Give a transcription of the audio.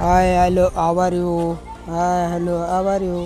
hi hello how are you hi hello how are you